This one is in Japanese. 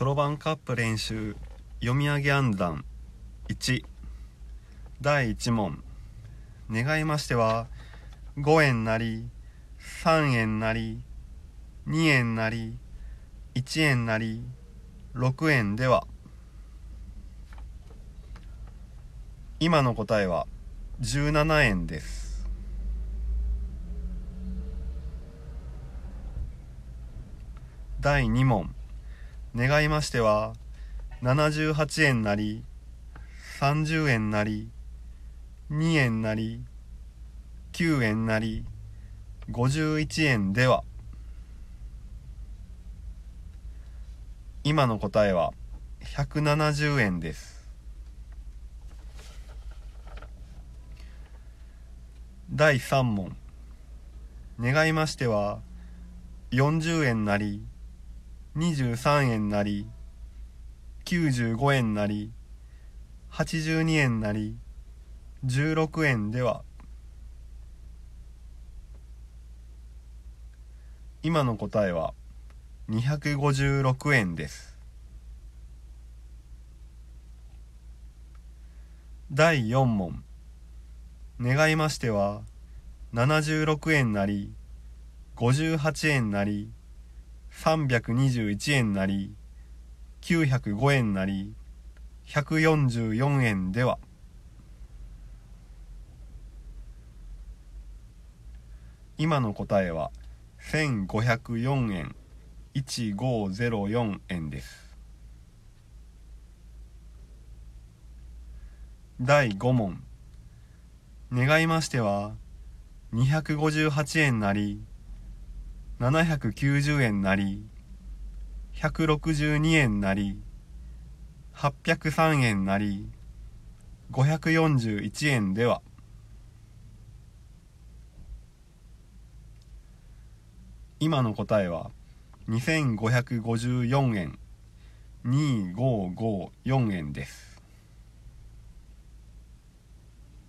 そろばんカップ練習読み上げ暗算1第1問。願いましては5円なり3円なり2円なり1円なり6円では。今の答えは17円です。第2問。願いましては78円なり30円なり2円なり9円なり51円では今の答えは170円です。第3問。願いましては40円なり23円なり95円なり82円なり16円では。今の答えは256円です。第4問願いましては76円なり58円なり321円なり905円なり144円では。今の答えは1504円1504円です。第5問。願いましては258円なり790円なり162円なり803円なり541円では。今の答えは2554円2554円です。